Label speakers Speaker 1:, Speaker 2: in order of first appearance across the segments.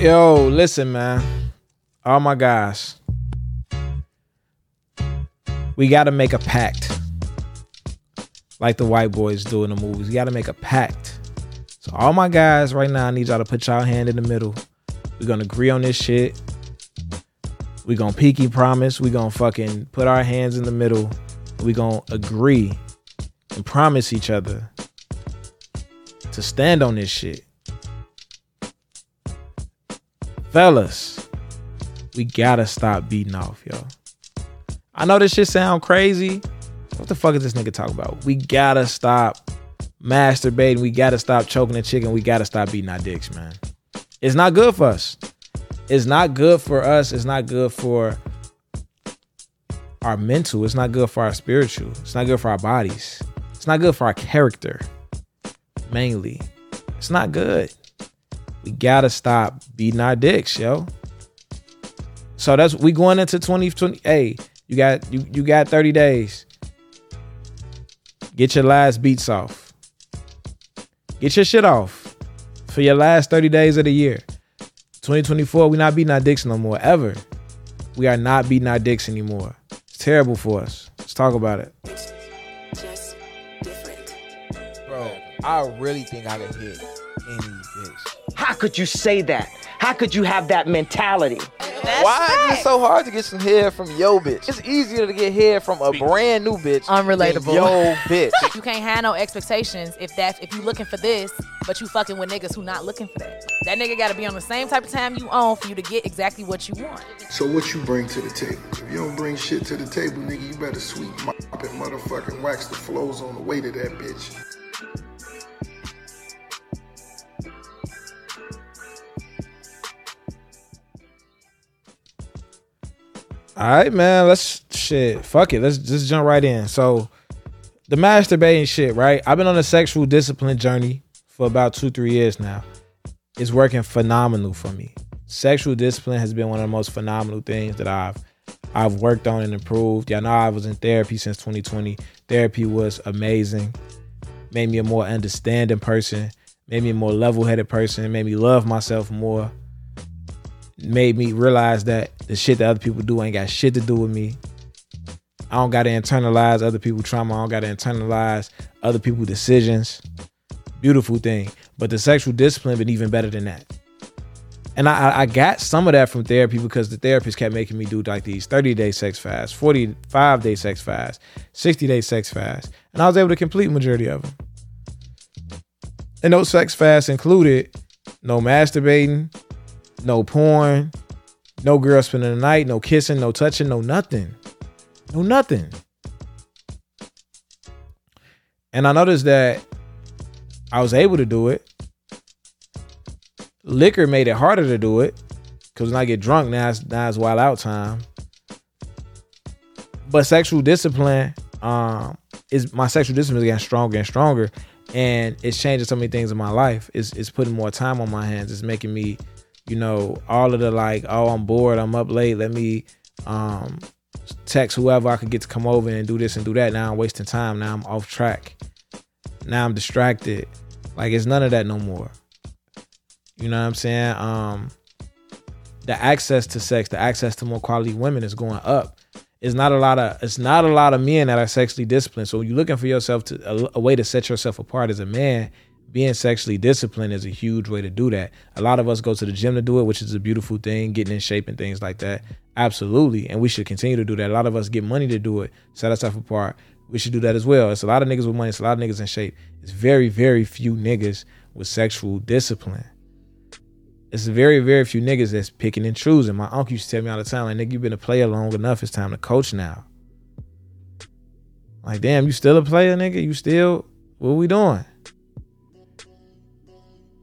Speaker 1: Yo, listen, man. All my guys. We gotta make a pact. Like the white boys do in the movies. We gotta make a pact. So all my guys right now, I need y'all to put y'all hand in the middle. We're gonna agree on this shit. We gonna peaky promise. We gonna fucking put our hands in the middle. We gonna agree and promise each other to stand on this shit. Fellas, we gotta stop beating off, yo. I know this shit sound crazy. What the fuck is this nigga talking about? We gotta stop masturbating. We gotta stop choking the chicken. We gotta stop beating our dicks, man. It's not good for us. It's not good for us. It's not good for our mental. It's not good for our spiritual. It's not good for our bodies. It's not good for our character. Mainly. It's not good. We gotta stop beating our dicks, yo. So that's we going into 2020. Hey, you got you you got 30 days. Get your last beats off. Get your shit off for your last 30 days of the year. 2024, we not beating our dicks no more. Ever. We are not beating our dicks anymore. It's terrible for us. Let's talk about it.
Speaker 2: Bro, I really think I could hit any bitch.
Speaker 3: How could you say that? How could you have that mentality?
Speaker 2: Why is it so hard to get some hair from yo bitch? It's easier to get hair from a brand new bitch.
Speaker 4: Unrelatable.
Speaker 2: than Yo bitch.
Speaker 4: You can't have no expectations if that if you looking for this, but you fucking with niggas who not looking for that. That nigga gotta be on the same type of time you own for you to get exactly what you want.
Speaker 5: So what you bring to the table? If you don't bring shit to the table, nigga, you better sweep, mop, and motherfucking wax the flows on the way to that bitch.
Speaker 1: All right, man. Let's shit. Fuck it. Let's just jump right in. So, the masturbating shit, right? I've been on a sexual discipline journey for about two, three years now. It's working phenomenal for me. Sexual discipline has been one of the most phenomenal things that I've I've worked on and improved. Y'all know I was in therapy since 2020. Therapy was amazing. Made me a more understanding person. Made me a more level-headed person. Made me love myself more made me realize that the shit that other people do ain't got shit to do with me. I don't gotta internalize other people's trauma. I don't gotta internalize other people's decisions. Beautiful thing. But the sexual discipline been even better than that. And I, I got some of that from therapy because the therapist kept making me do like these 30 day sex fasts, 45 day sex fasts, 60 day sex fasts. And I was able to complete majority of them. And those sex fasts included no masturbating, no porn, no girl spending the night, no kissing, no touching, no nothing. No nothing. And I noticed that I was able to do it. Liquor made it harder to do it. Cause when I get drunk, now it's now it's wild out time. But sexual discipline, um, is my sexual discipline is getting stronger and stronger. And it's changing so many things in my life. It's it's putting more time on my hands. It's making me you know, all of the like, oh, I'm bored, I'm up late, let me um text whoever I could get to come over and do this and do that. Now I'm wasting time. Now I'm off track. Now I'm distracted. Like it's none of that no more. You know what I'm saying? Um the access to sex, the access to more quality women is going up. It's not a lot of it's not a lot of men that are sexually disciplined. So you're looking for yourself to a, a way to set yourself apart as a man, being sexually disciplined is a huge way to do that. A lot of us go to the gym to do it, which is a beautiful thing, getting in shape and things like that. Absolutely. And we should continue to do that. A lot of us get money to do it, set ourselves apart. We should do that as well. It's a lot of niggas with money, it's a lot of niggas in shape. It's very, very few niggas with sexual discipline. It's very, very few niggas that's picking and choosing. My uncle used to tell me all the time, like, nigga, you've been a player long enough. It's time to coach now. Like, damn, you still a player, nigga? You still, what we doing?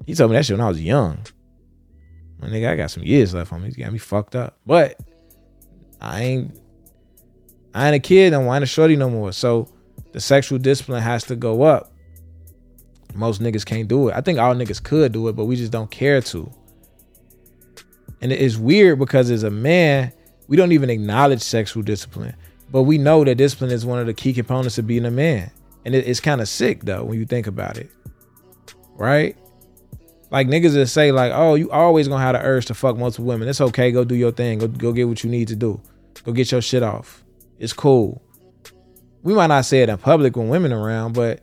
Speaker 1: He told me that shit when I was young. My nigga, I got some years left on me. He got me fucked up. But I ain't I ain't a kid no more. I ain't a shorty no more. So the sexual discipline has to go up. Most niggas can't do it. I think all niggas could do it, but we just don't care to. And it's weird because as a man, we don't even acknowledge sexual discipline. But we know that discipline is one of the key components of being a man. And it, it's kind of sick though when you think about it. Right? Like niggas that say like, oh, you always gonna have the urge to fuck multiple women. It's okay. Go do your thing. Go go get what you need to do. Go get your shit off. It's cool. We might not say it in public when women around, but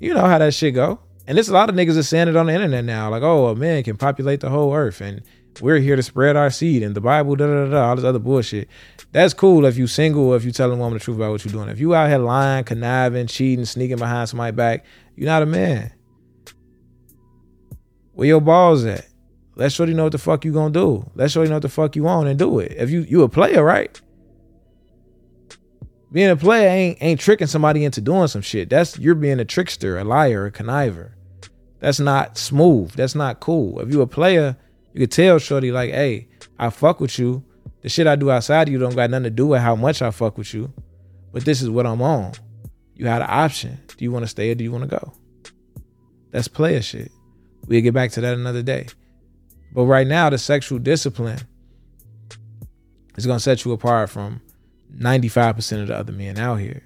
Speaker 1: you know how that shit go. And there's a lot of niggas that saying it on the internet now, like, oh, a man can populate the whole earth, and we're here to spread our seed, and the Bible, da da da, all this other bullshit. That's cool if you single, if you telling a woman the truth about what you're doing. If you out here lying, conniving, cheating, sneaking behind somebody's back, you're not a man. Where your balls at? Let Shorty know what the fuck you gonna do. Let Shorty know what the fuck you want and do it. If you you a player, right? Being a player ain't ain't tricking somebody into doing some shit. That's you're being a trickster, a liar, a conniver. That's not smooth. That's not cool. If you a player, you could tell Shorty like, hey, I fuck with you. The shit I do outside of you don't got nothing to do with how much I fuck with you. But this is what I'm on. You had an option. Do you want to stay or do you want to go? That's player shit. We'll get back to that another day. But right now, the sexual discipline is gonna set you apart from 95% of the other men out here.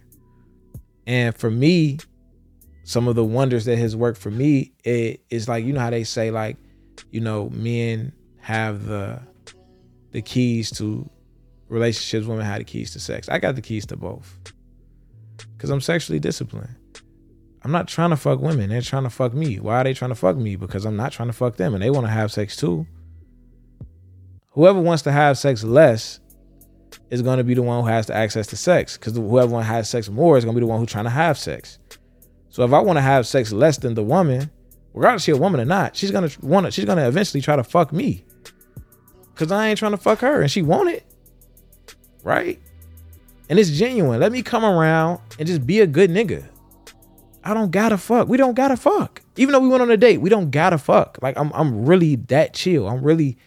Speaker 1: And for me, some of the wonders that has worked for me, it is like, you know how they say, like, you know, men have the the keys to relationships, women have the keys to sex. I got the keys to both. Cause I'm sexually disciplined. I'm not trying to fuck women. They're trying to fuck me. Why are they trying to fuck me? Because I'm not trying to fuck them and they want to have sex too. Whoever wants to have sex less is going to be the one who has the access to sex because whoever one has sex more is going to be the one who's trying to have sex. So if I want to have sex less than the woman, regardless she a woman or not, she's gonna want to, she's gonna eventually try to fuck me. Cause I ain't trying to fuck her and she want it. Right? And it's genuine. Let me come around and just be a good nigga. I don't gotta fuck. We don't gotta fuck. Even though we went on a date, we don't gotta fuck. Like I'm I'm really that chill. I'm really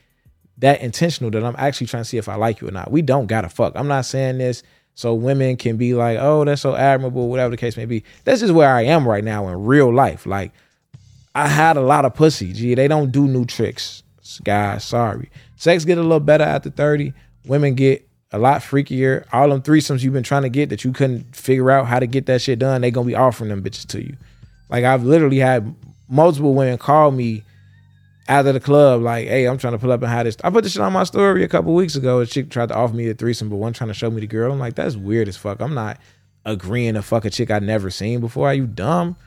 Speaker 1: that intentional that I'm actually trying to see if I like you or not. We don't gotta fuck. I'm not saying this so women can be like, oh, that's so admirable, whatever the case may be. That's just where I am right now in real life. Like, I had a lot of pussy. Gee, they don't do new tricks. Guys, sorry. Sex get a little better after 30. Women get a lot freakier. All them threesomes you've been trying to get that you couldn't figure out how to get that shit done, they gonna be offering them bitches to you. Like I've literally had multiple women call me out of the club, like, hey, I'm trying to pull up and have this. I put this shit on my story a couple weeks ago. A chick tried to offer me a threesome, but one trying to show me the girl. I'm like, that's weird as fuck. I'm not agreeing to fuck a chick I never seen before. Are you dumb?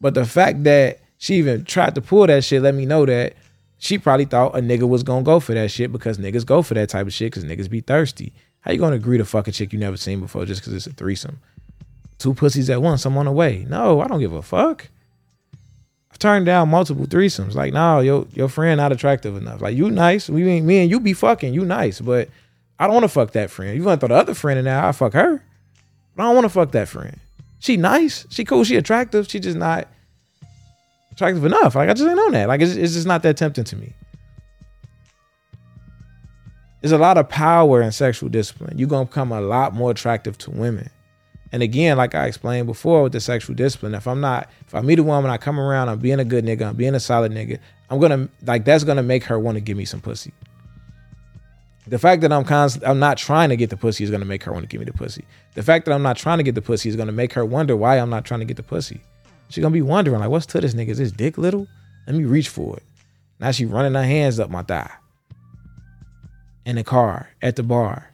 Speaker 1: But the fact that she even tried to pull that shit let me know that she probably thought a nigga was gonna go for that shit because niggas go for that type of shit because niggas be thirsty. How you gonna agree to fuck a chick you never seen before just because it's a threesome? Two pussies at once, I'm on the way. No, I don't give a fuck. I've turned down multiple threesomes. Like, no, your your friend not attractive enough. Like, you nice. We me and you be fucking. You nice, but I don't want to fuck that friend. You want to throw the other friend in there? I fuck her. But I don't want to fuck that friend. She nice. She cool. She attractive. She just not attractive enough. Like I just ain't on that. Like it's, it's just not that tempting to me. There's a lot of power in sexual discipline. You're gonna become a lot more attractive to women. And again, like I explained before with the sexual discipline, if I'm not, if I meet a woman, I come around, I'm being a good nigga, I'm being a solid nigga, I'm gonna like that's gonna make her want to give me some pussy. The fact that I'm const- I'm not trying to get the pussy is gonna make her want to give me the pussy. The fact that I'm not trying to get the pussy is gonna make her wonder why I'm not trying to get the pussy. She's gonna be wondering like, what's to this nigga? Is this dick little? Let me reach for it. Now she running her hands up my thigh. In the car, at the bar.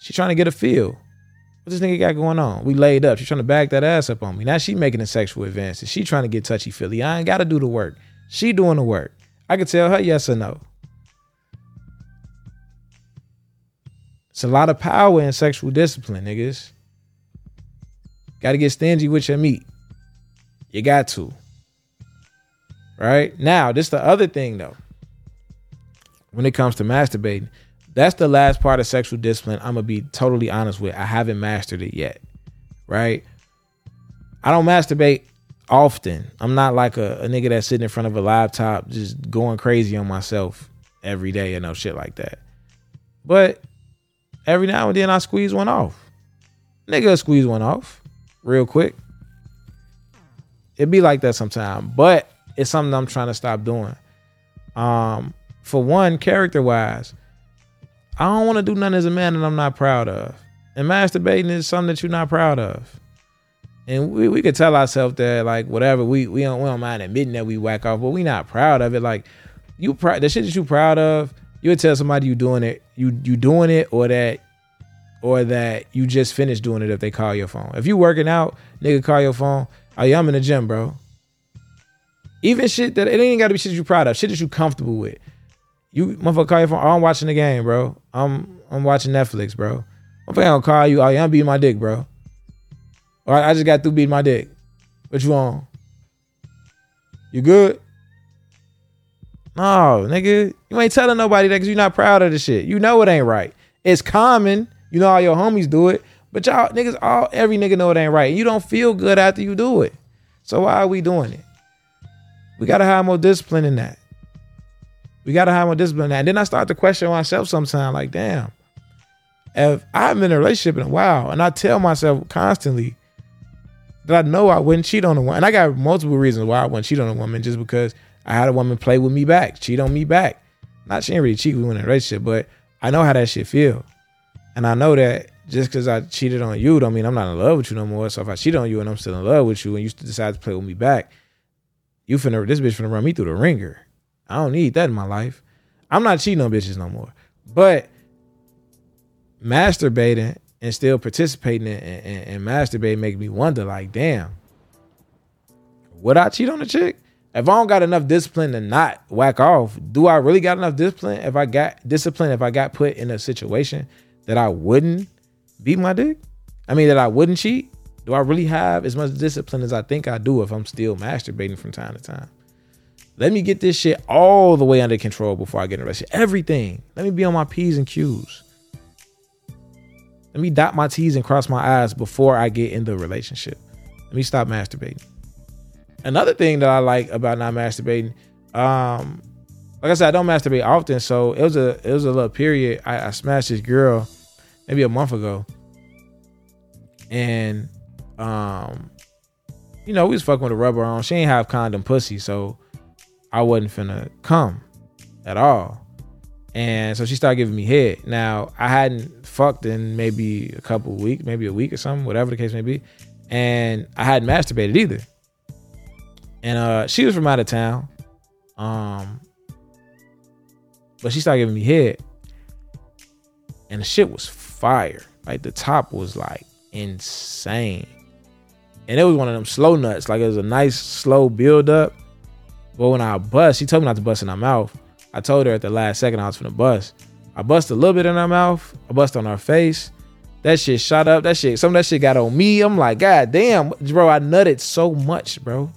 Speaker 1: She trying to get a feel. What this nigga got going on? We laid up. She trying to back that ass up on me. Now she making a sexual advances. She trying to get touchy feely. I ain't gotta do the work. She doing the work. I could tell her yes or no. It's a lot of power in sexual discipline, niggas. Gotta get stingy with your meat. You got to. Right? Now, this the other thing though. When it comes to masturbating, that's the last part of sexual discipline. I'm gonna be totally honest with. I haven't mastered it yet. Right? I don't masturbate often. I'm not like a, a nigga that's sitting in front of a laptop just going crazy on myself every day and no shit like that. But every now and then I squeeze one off. Nigga squeeze one off real quick. It be like that sometimes, but it's something I'm trying to stop doing. Um, for one, character wise, I don't want to do nothing as a man that I'm not proud of. And masturbating is something that you're not proud of. And we, we could tell ourselves that like whatever we we don't we don't mind admitting that we whack off, but we not proud of it. Like you the shit that you proud of, you would tell somebody you doing it, you you doing it, or that or that you just finished doing it if they call your phone. If you working out, nigga call your phone. Oh yeah, I'm in the gym, bro. Even shit that it ain't gotta be shit you proud of, shit that you comfortable with. You motherfucker call your phone. Oh, I'm watching the game, bro. I'm I'm watching Netflix, bro. Motherfucker gonna call you. Oh yeah, I'm beating my dick, bro. Right, I just got through beating my dick. What you on? You good? No, nigga. You ain't telling nobody that because you're not proud of the shit. You know it ain't right. It's common. You know all your homies do it. But y'all niggas, all every nigga know it ain't right. You don't feel good after you do it. So why are we doing it? We gotta have more discipline in that. We gotta have more discipline in that. And then I start to question myself sometimes, like, damn, if I'm in a relationship in a while and I tell myself constantly that I know I wouldn't cheat on a woman. And I got multiple reasons why I wouldn't cheat on a woman, just because I had a woman play with me back, cheat on me back. Not she ain't really cheat with me in a relationship, but I know how that shit feel. And I know that just because I cheated on you don't mean I'm not in love with you no more. So if I cheat on you and I'm still in love with you and you decide to play with me back, you finna this bitch finna run me through the ringer. I don't need that in my life. I'm not cheating on bitches no more. But masturbating and still participating in, and, and masturbating make me wonder, like, damn, would I cheat on a chick? If I don't got enough discipline to not whack off, do I really got enough discipline? If I got discipline, if I got put in a situation that I wouldn't beat my dick, I mean that I wouldn't cheat. Do I really have as much discipline as I think I do if I'm still masturbating from time to time? Let me get this shit all the way under control before I get in a relationship. Everything. Let me be on my P's and Q's. Let me dot my T's and cross my I's before I get in the relationship. Let me stop masturbating. Another thing that I like about not masturbating, um, like I said, I don't masturbate often. So it was a it was a little period. I, I smashed this girl maybe a month ago. And um, you know, we was fucking with a rubber on. She ain't have condom pussy, so I wasn't finna come at all. And so she started giving me head. Now I hadn't fucked in maybe a couple weeks, maybe a week or something, whatever the case may be. And I hadn't masturbated either. And uh she was from out of town. Um but she started giving me head. And the shit was fire. Like the top was like insane. And it was one of them slow nuts. Like it was a nice slow build up. But when I bust, she told me not to bust in her mouth. I told her at the last second I was gonna bust. I bust a little bit in her mouth. I bust on her face. That shit shot up. That shit, some of that shit got on me. I'm like, God damn, bro, I nutted so much, bro.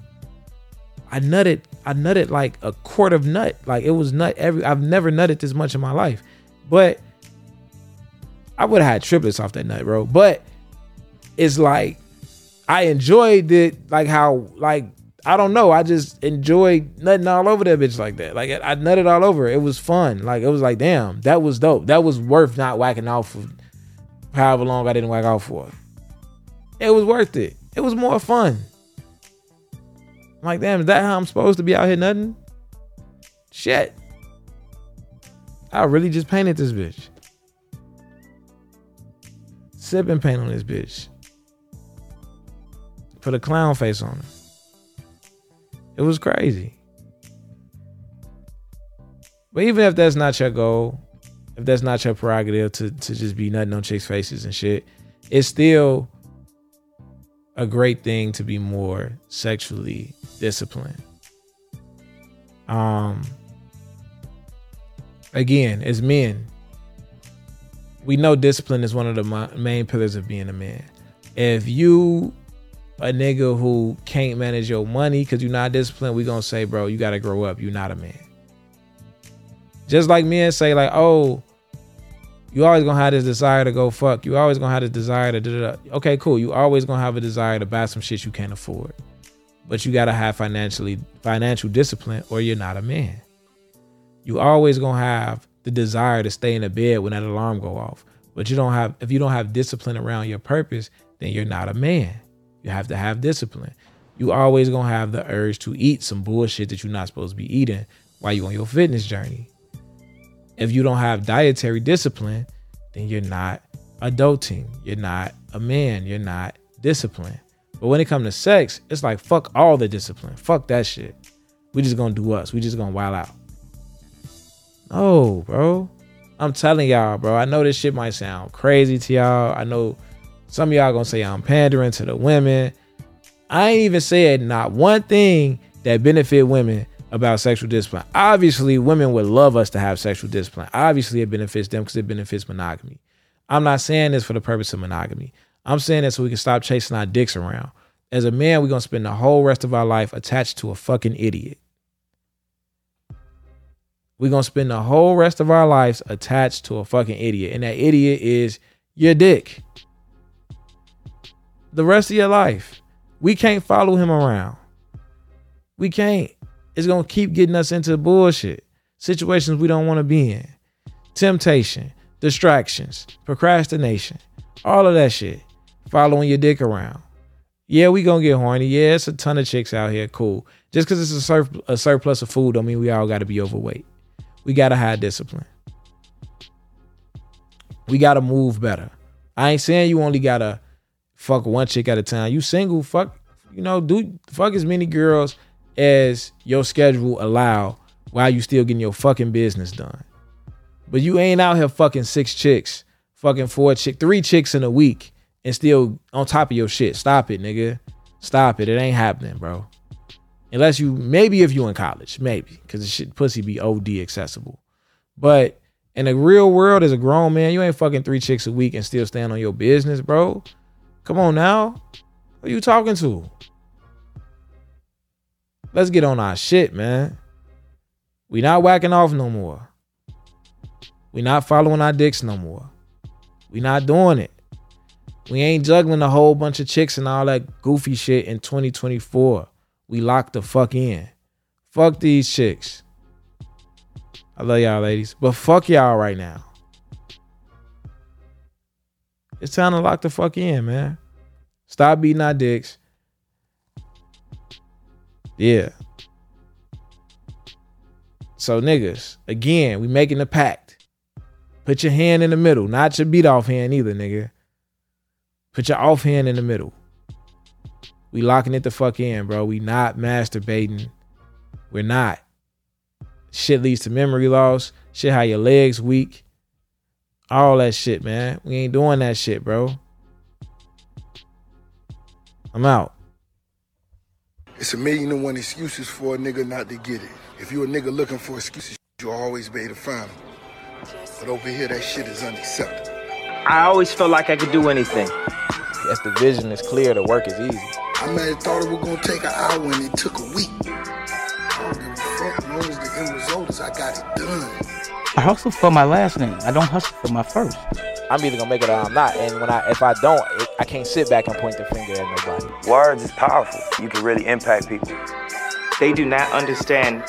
Speaker 1: I nutted, I nutted like a quart of nut. Like it was nut every I've never nutted this much in my life. But I would have had triplets off that nut, bro. But it's like I enjoyed it, like how like I don't know. I just enjoyed nutting all over that bitch like that. Like I, nutted all over. It was fun. Like it was like, damn, that was dope. That was worth not whacking off for however long I didn't whack off for. It was worth it. It was more fun. I'm like, damn, is that how I'm supposed to be out here nutting? Shit. I really just painted this bitch. Sipping paint on this bitch. Put a clown face on her. It was crazy. But even if that's not your goal, if that's not your prerogative to to just be nothing on chicks' faces and shit, it's still a great thing to be more sexually disciplined. Um again, as men, we know discipline is one of the main pillars of being a man. If you a nigga who can't manage your money because you're not disciplined, we gonna say, bro, you gotta grow up. You're not a man. Just like men say, like, oh, you always gonna have this desire to go fuck. You always gonna have this desire to da. Okay, cool. You always gonna have a desire to buy some shit you can't afford, but you gotta have financially financial discipline, or you're not a man. You always gonna have the desire to stay in the bed when that alarm go off, but you don't have if you don't have discipline around your purpose, then you're not a man. You have to have discipline. You always gonna have the urge to eat some bullshit that you're not supposed to be eating while you're on your fitness journey. If you don't have dietary discipline, then you're not adulting. You're not a man. You're not disciplined. But when it comes to sex, it's like fuck all the discipline. Fuck that shit. We just gonna do us. We just gonna wild out. No, bro. I'm telling y'all, bro. I know this shit might sound crazy to y'all. I know some of y'all gonna say I'm pandering to the women. I ain't even said not one thing that benefit women about sexual discipline. Obviously, women would love us to have sexual discipline. Obviously, it benefits them because it benefits monogamy. I'm not saying this for the purpose of monogamy. I'm saying this so we can stop chasing our dicks around. As a man, we're gonna spend the whole rest of our life attached to a fucking idiot. We're gonna spend the whole rest of our lives attached to a fucking idiot. And that idiot is your dick. The rest of your life. We can't follow him around. We can't. It's gonna keep getting us into bullshit. Situations we don't want to be in. Temptation, distractions, procrastination, all of that shit. Following your dick around. Yeah, we gonna get horny. Yeah, it's a ton of chicks out here. Cool. Just because it's a, surf- a surplus of food don't mean we all got to be overweight. We gotta have discipline. We gotta move better. I ain't saying you only gotta fuck one chick at a time. You single, fuck, you know, do fuck as many girls as your schedule allow while you still getting your fucking business done. But you ain't out here fucking six chicks, fucking four chick, three chicks in a week, and still on top of your shit. Stop it, nigga. Stop it. It ain't happening, bro. Unless you maybe if you in college, maybe because the shit pussy be OD accessible. But in the real world, as a grown man, you ain't fucking three chicks a week and still stand on your business, bro. Come on now, who you talking to? Let's get on our shit, man. We not whacking off no more. We not following our dicks no more. We not doing it. We ain't juggling a whole bunch of chicks and all that goofy shit in 2024. We locked the fuck in. Fuck these chicks. I love y'all ladies, but fuck y'all right now. It's time to lock the fuck in, man. Stop beating our dicks. Yeah. So niggas, again, we making a pact. Put your hand in the middle, not your beat off hand either, nigga. Put your off hand in the middle. We locking it the fuck in, bro. We not masturbating. We're not. Shit leads to memory loss. Shit how your legs weak. All that shit, man. We ain't doing that shit, bro. I'm out.
Speaker 5: It's a million and one excuses for a nigga not to get it. If you a nigga looking for excuses, you'll always be able to find them. But over here, that shit is unacceptable.
Speaker 3: I always felt like I could do anything.
Speaker 2: Yes, the vision is clear. The work is easy.
Speaker 5: I might have thought it was gonna take an hour and it took a week. I don't give a fuck. As long as the end result is I got it done.
Speaker 6: I hustle for my last name. I don't hustle for my first.
Speaker 2: I'm either gonna make it or I'm not. And when I, if I don't, it, I can't sit back and point the finger at nobody.
Speaker 7: Words is powerful. You can really impact people.
Speaker 8: They do not understand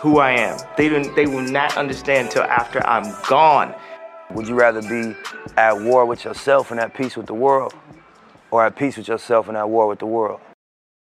Speaker 8: who I am. They don't. They will not understand until after I'm gone.
Speaker 7: Would you rather be at war with yourself and at peace with the world, or at peace with yourself and at war with the world?